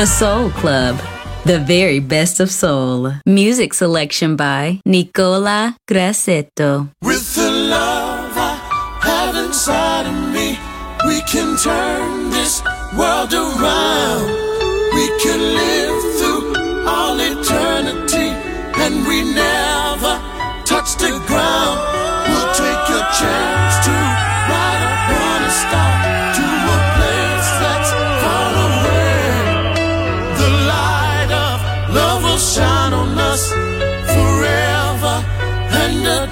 The Soul Club. The very best of soul. Music selection by Nicola Grassetto. With the love I have inside of me, we can turn this world around. We can live through all eternity, and we never touch the ground. We'll take a chance to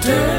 return.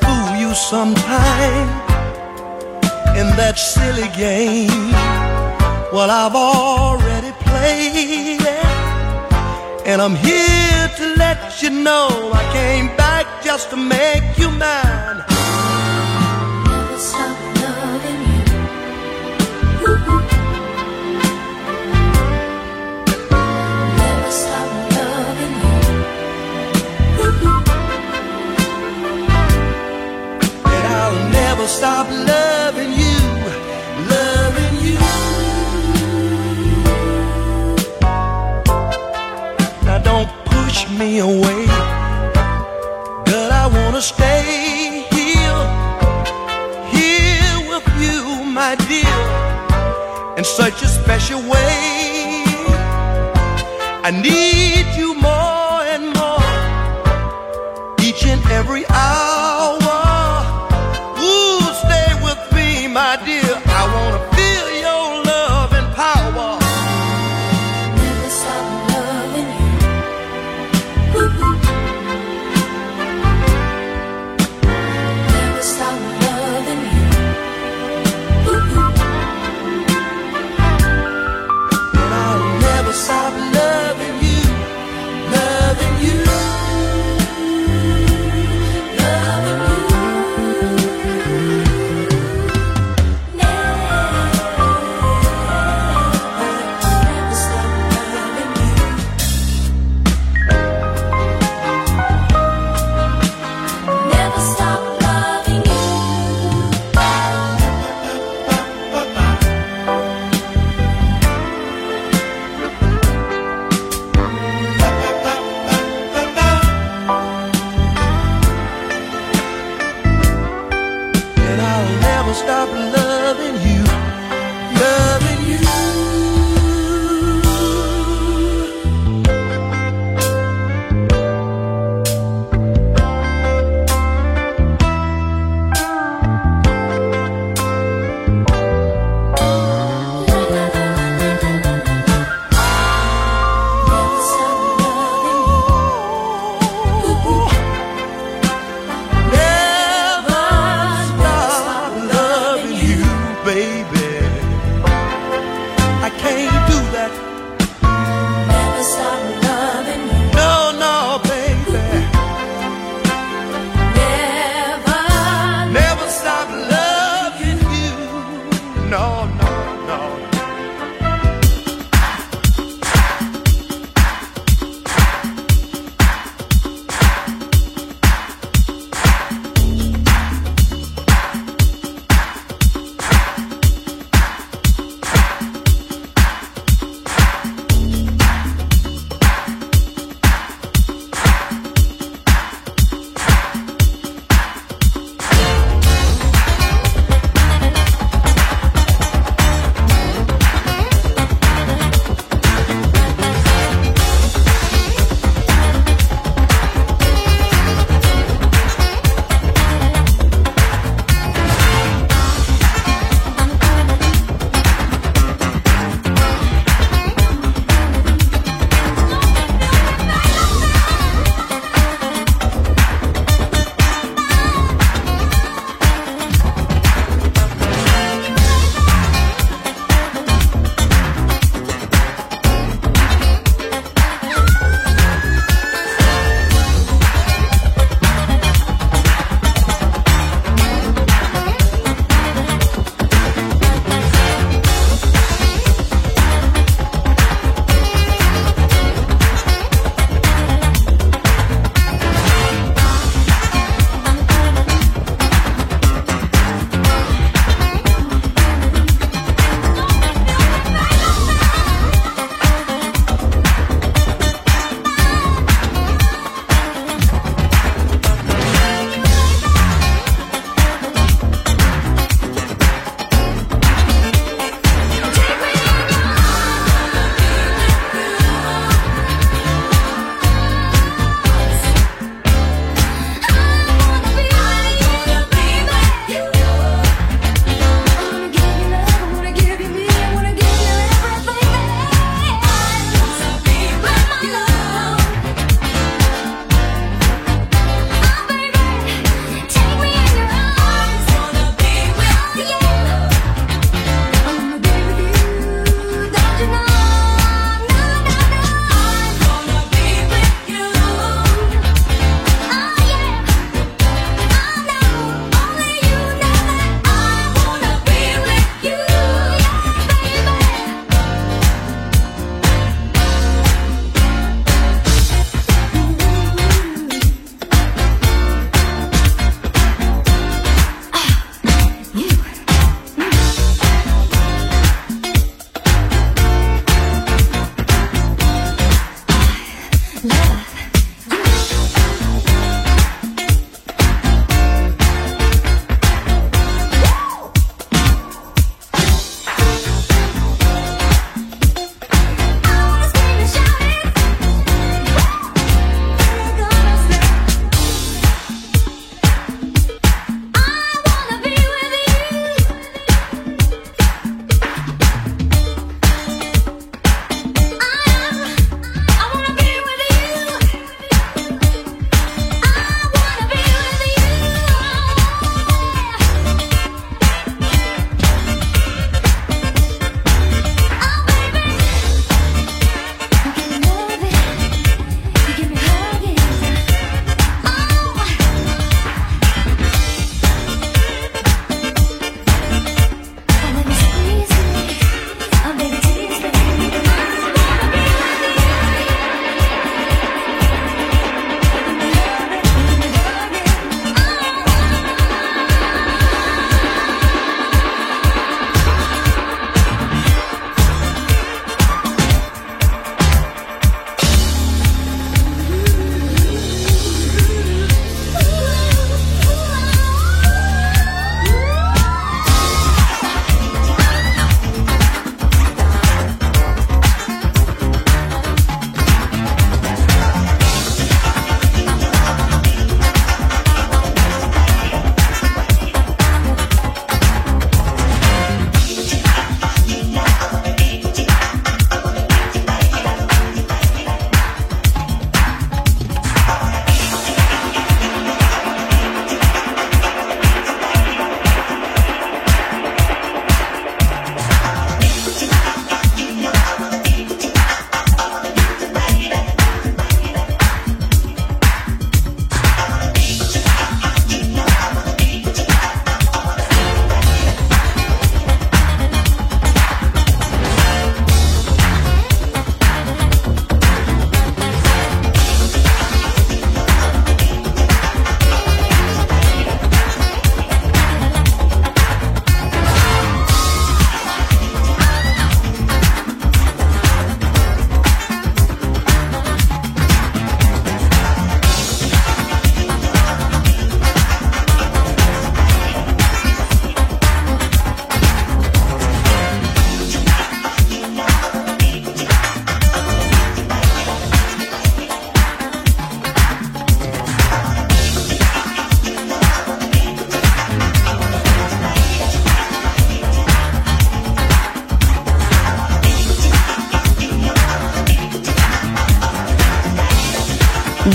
fool you sometime in that silly game. Well, I've already played it, and I'm here to let you know I came back just to make you mine. stop loving you, loving you. Now don't push me away, girl. I wanna stay here, here with you, my dear, in such a special way. I need you more and more, each and every hour.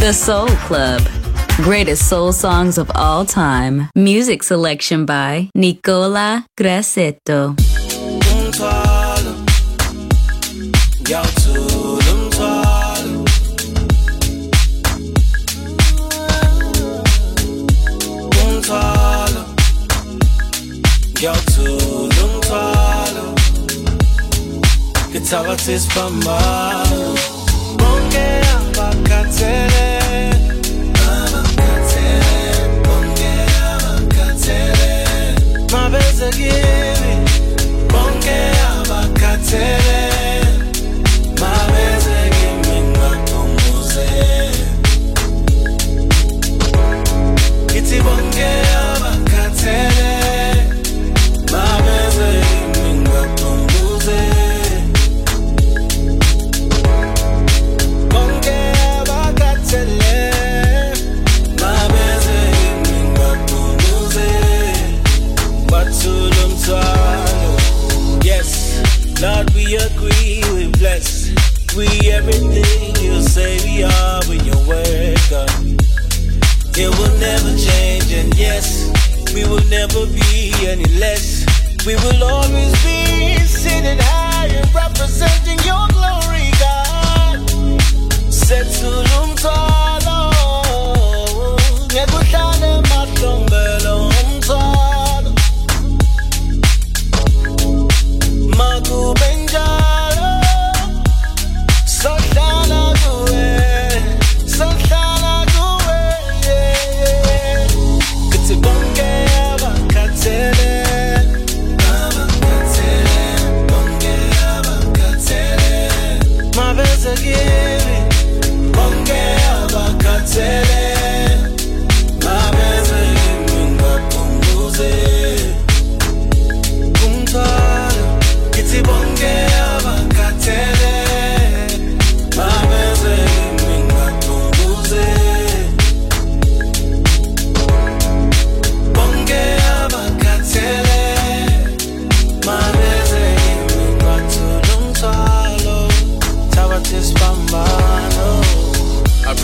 The Soul Club. Greatest soul songs of all time. Music selection by Nicola Grassetto. umthwalo ngiyawuthula umthwalo umthwalo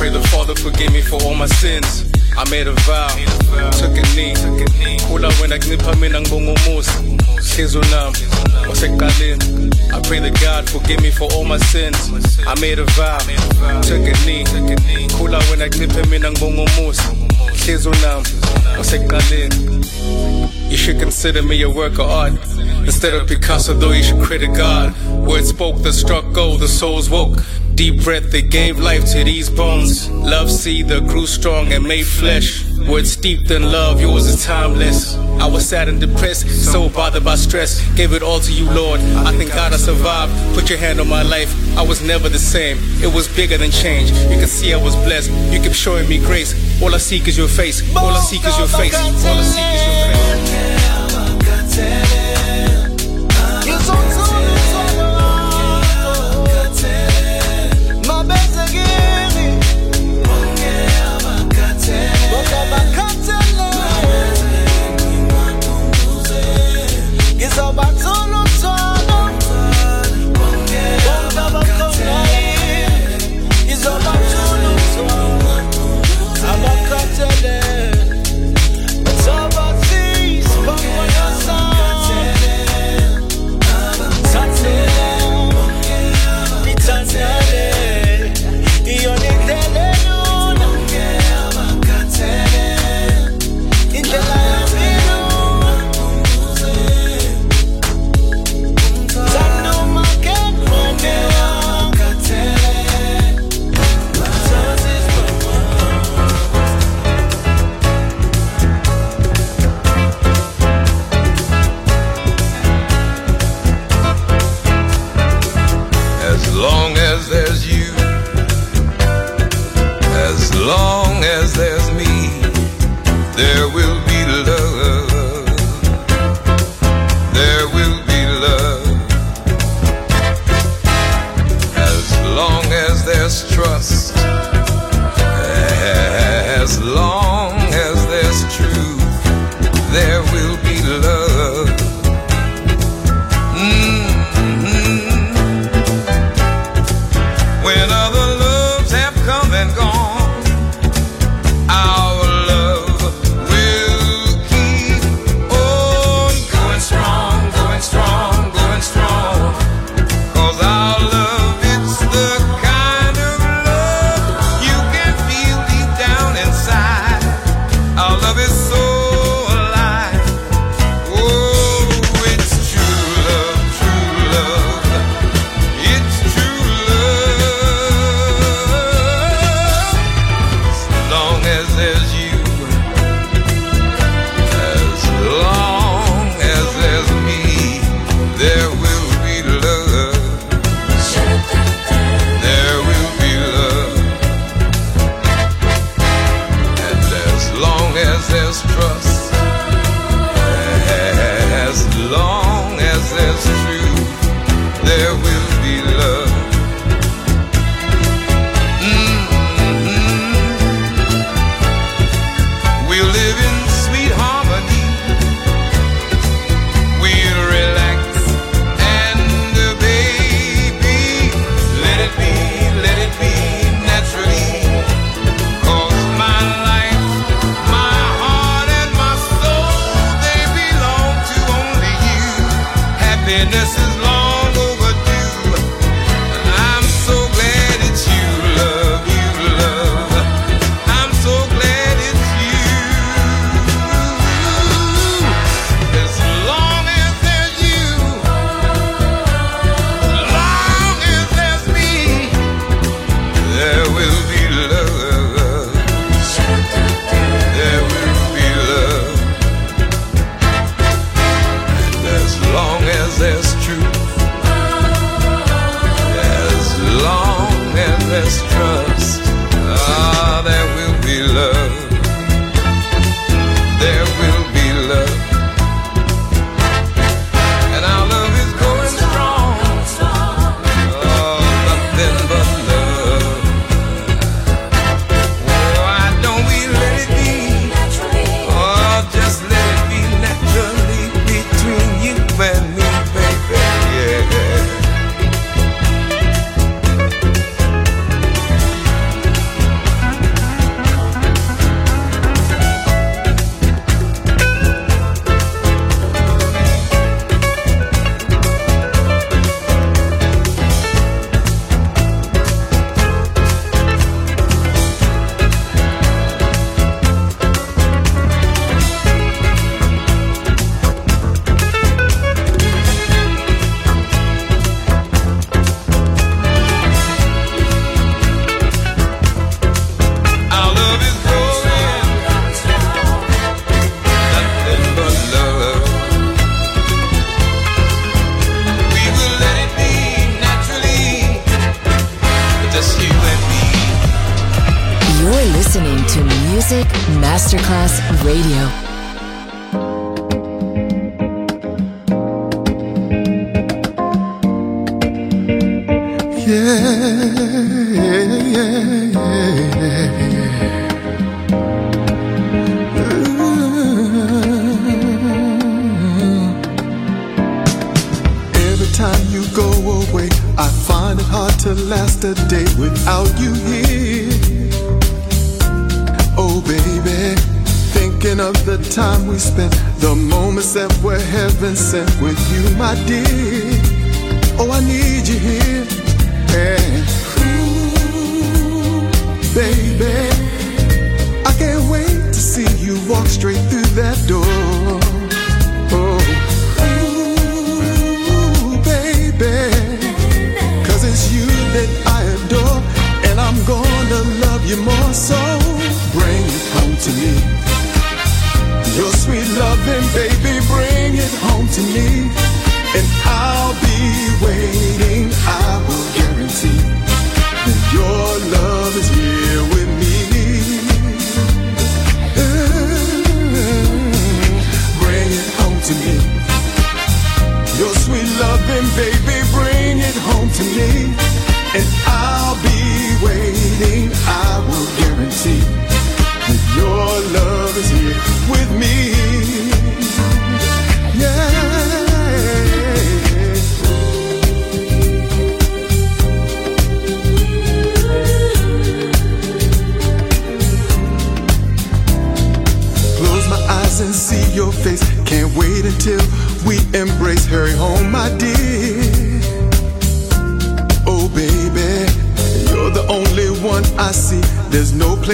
pray the Father forgive me for all my sins. I made a vow, took a knee. Khula wena kuncipha mina ngibonga umusa. Hlezi unami, wasekuqaleni. I pray that God forgive me for all my sins. I made a vow, took a knee. Khula wena kuncipha mina ngibonga umusa. Hlezi unami, wasekuqaleni. You should consider me a work of art. Instead of Picasso, though, you should credit God. Words spoke that struck gold, the souls woke. Deep breath that gave life to these bones. Love seed that grew strong and made flesh. Words steeped in love, yours is timeless. I was sad and depressed, so bothered by stress. Gave it all to you, Lord. I thank God I survived. Put your hand on my life. I was never the same. It was bigger than change. You can see I was blessed. You kept showing me grace. All I seek is your face. All I seek is your face. All I seek is your face. It's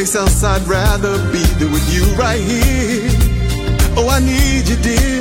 else I'd rather be than with you right here. Oh, I need you, dear.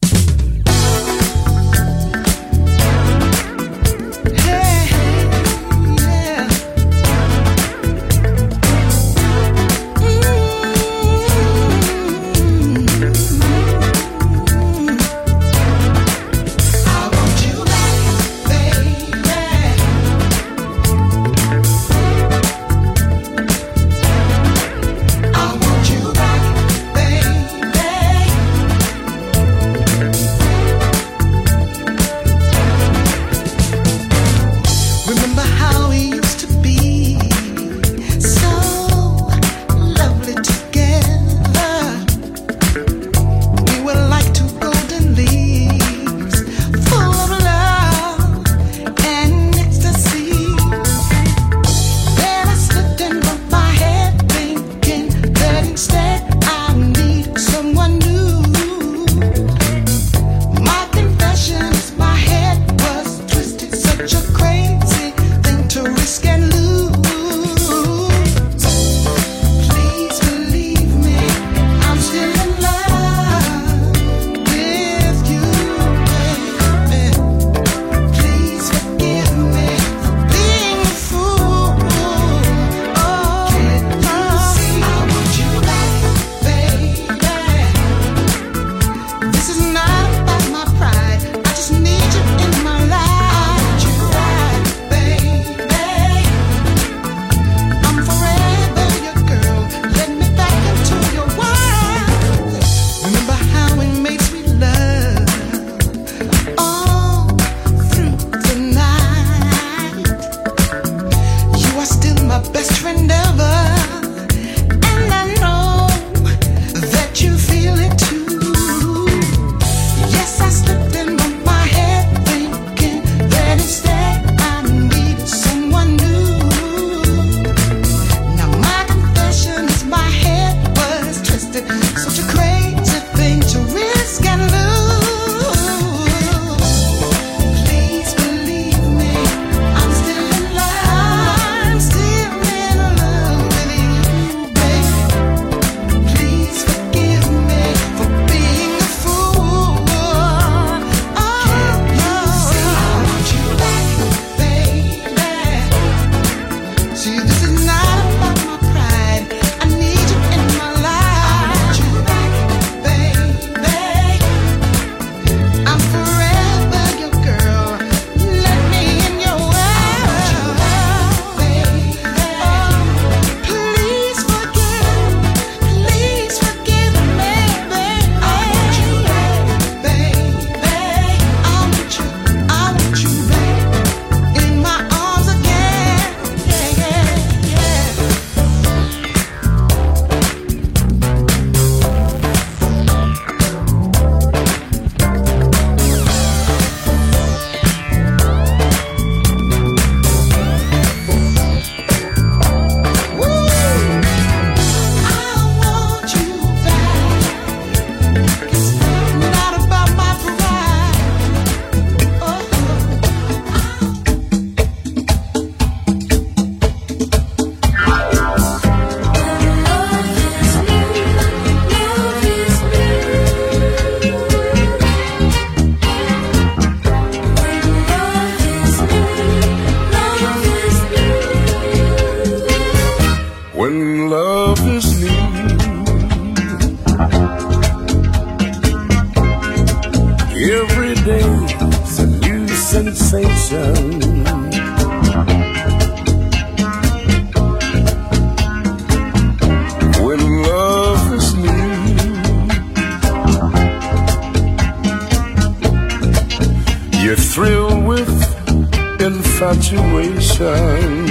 Infatuation.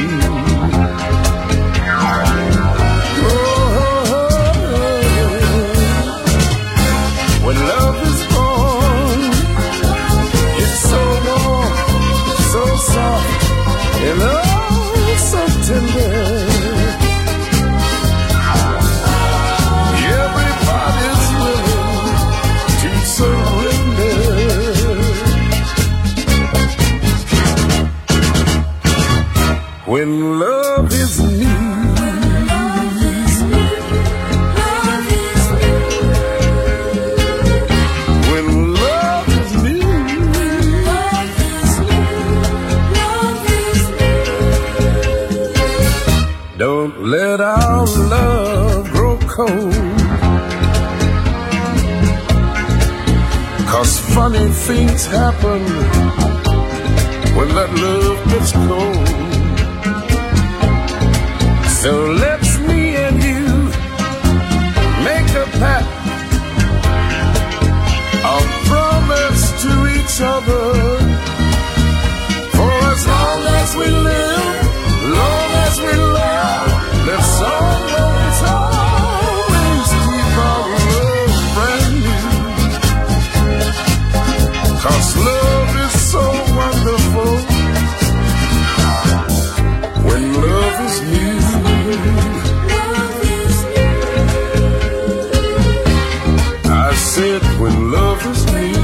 Said when love is.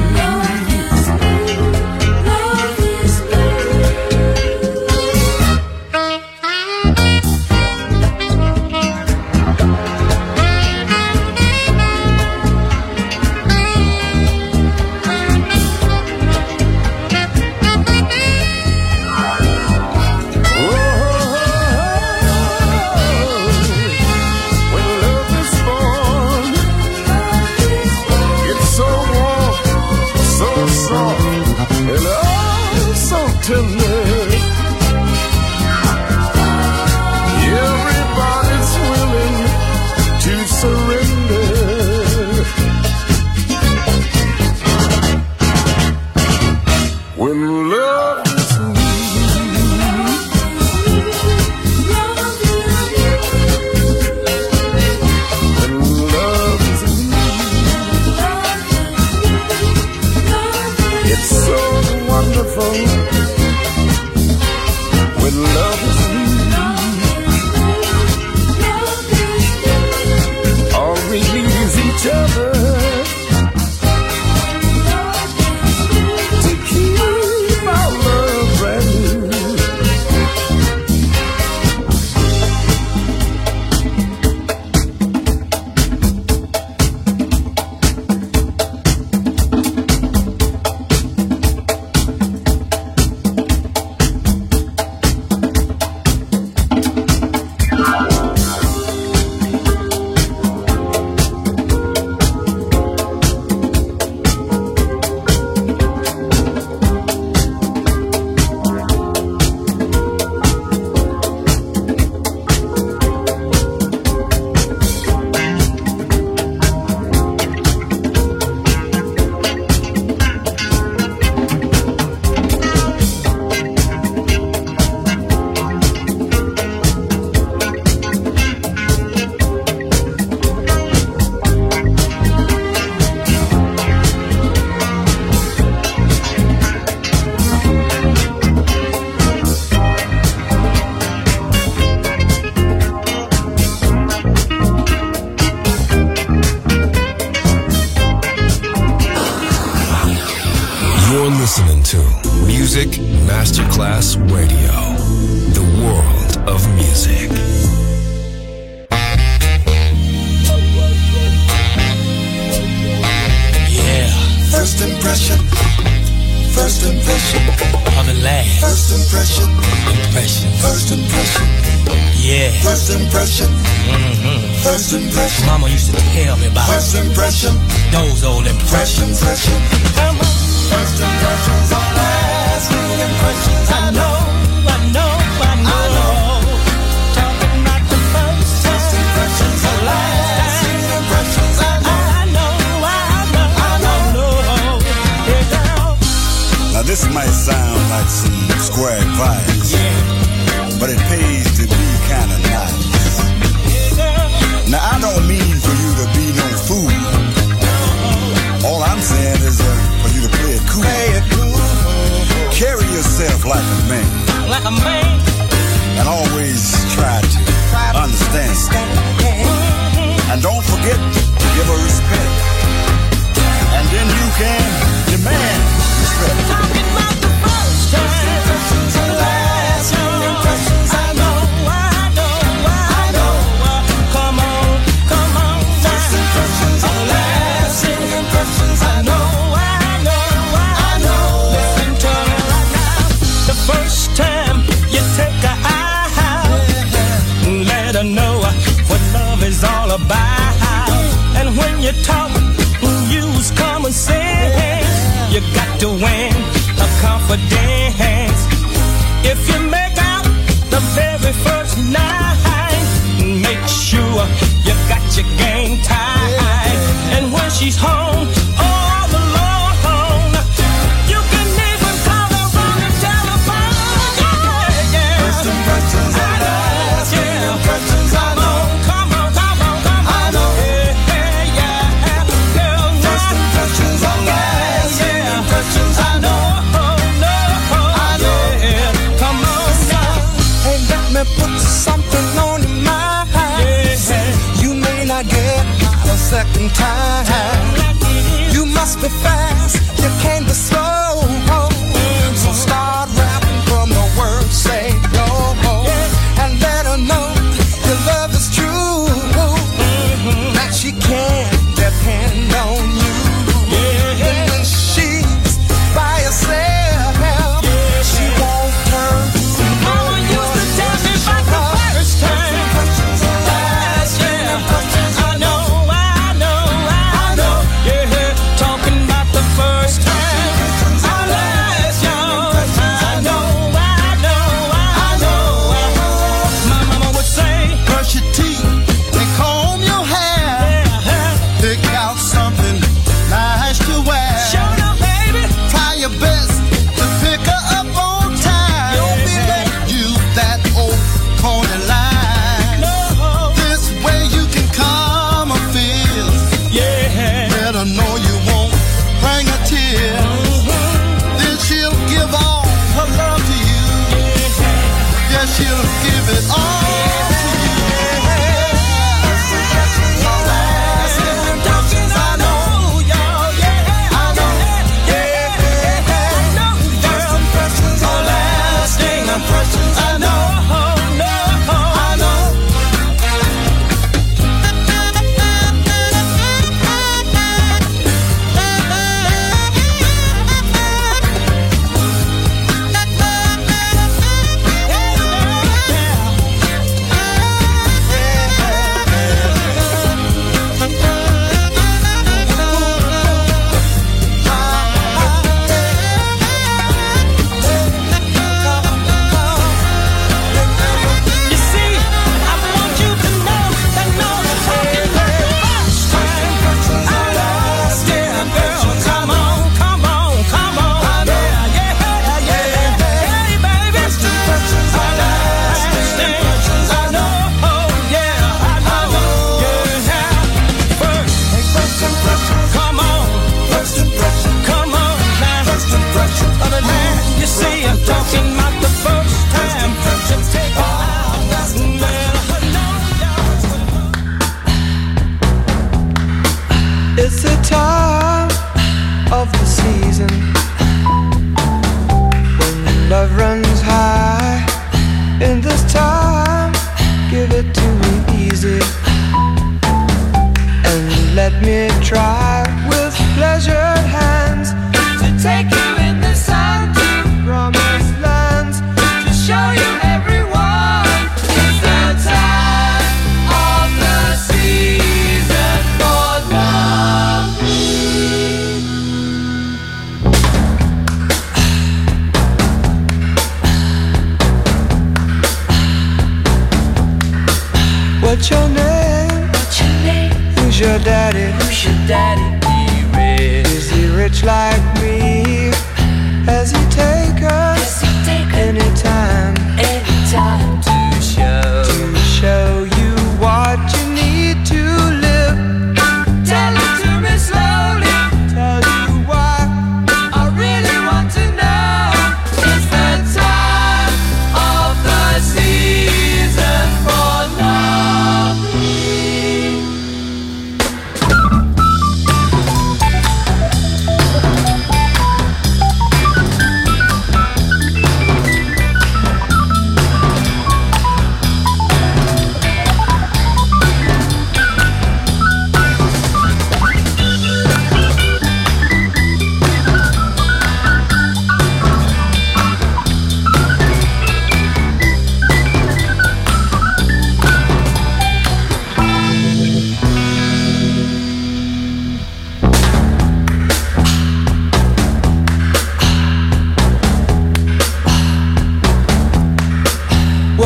And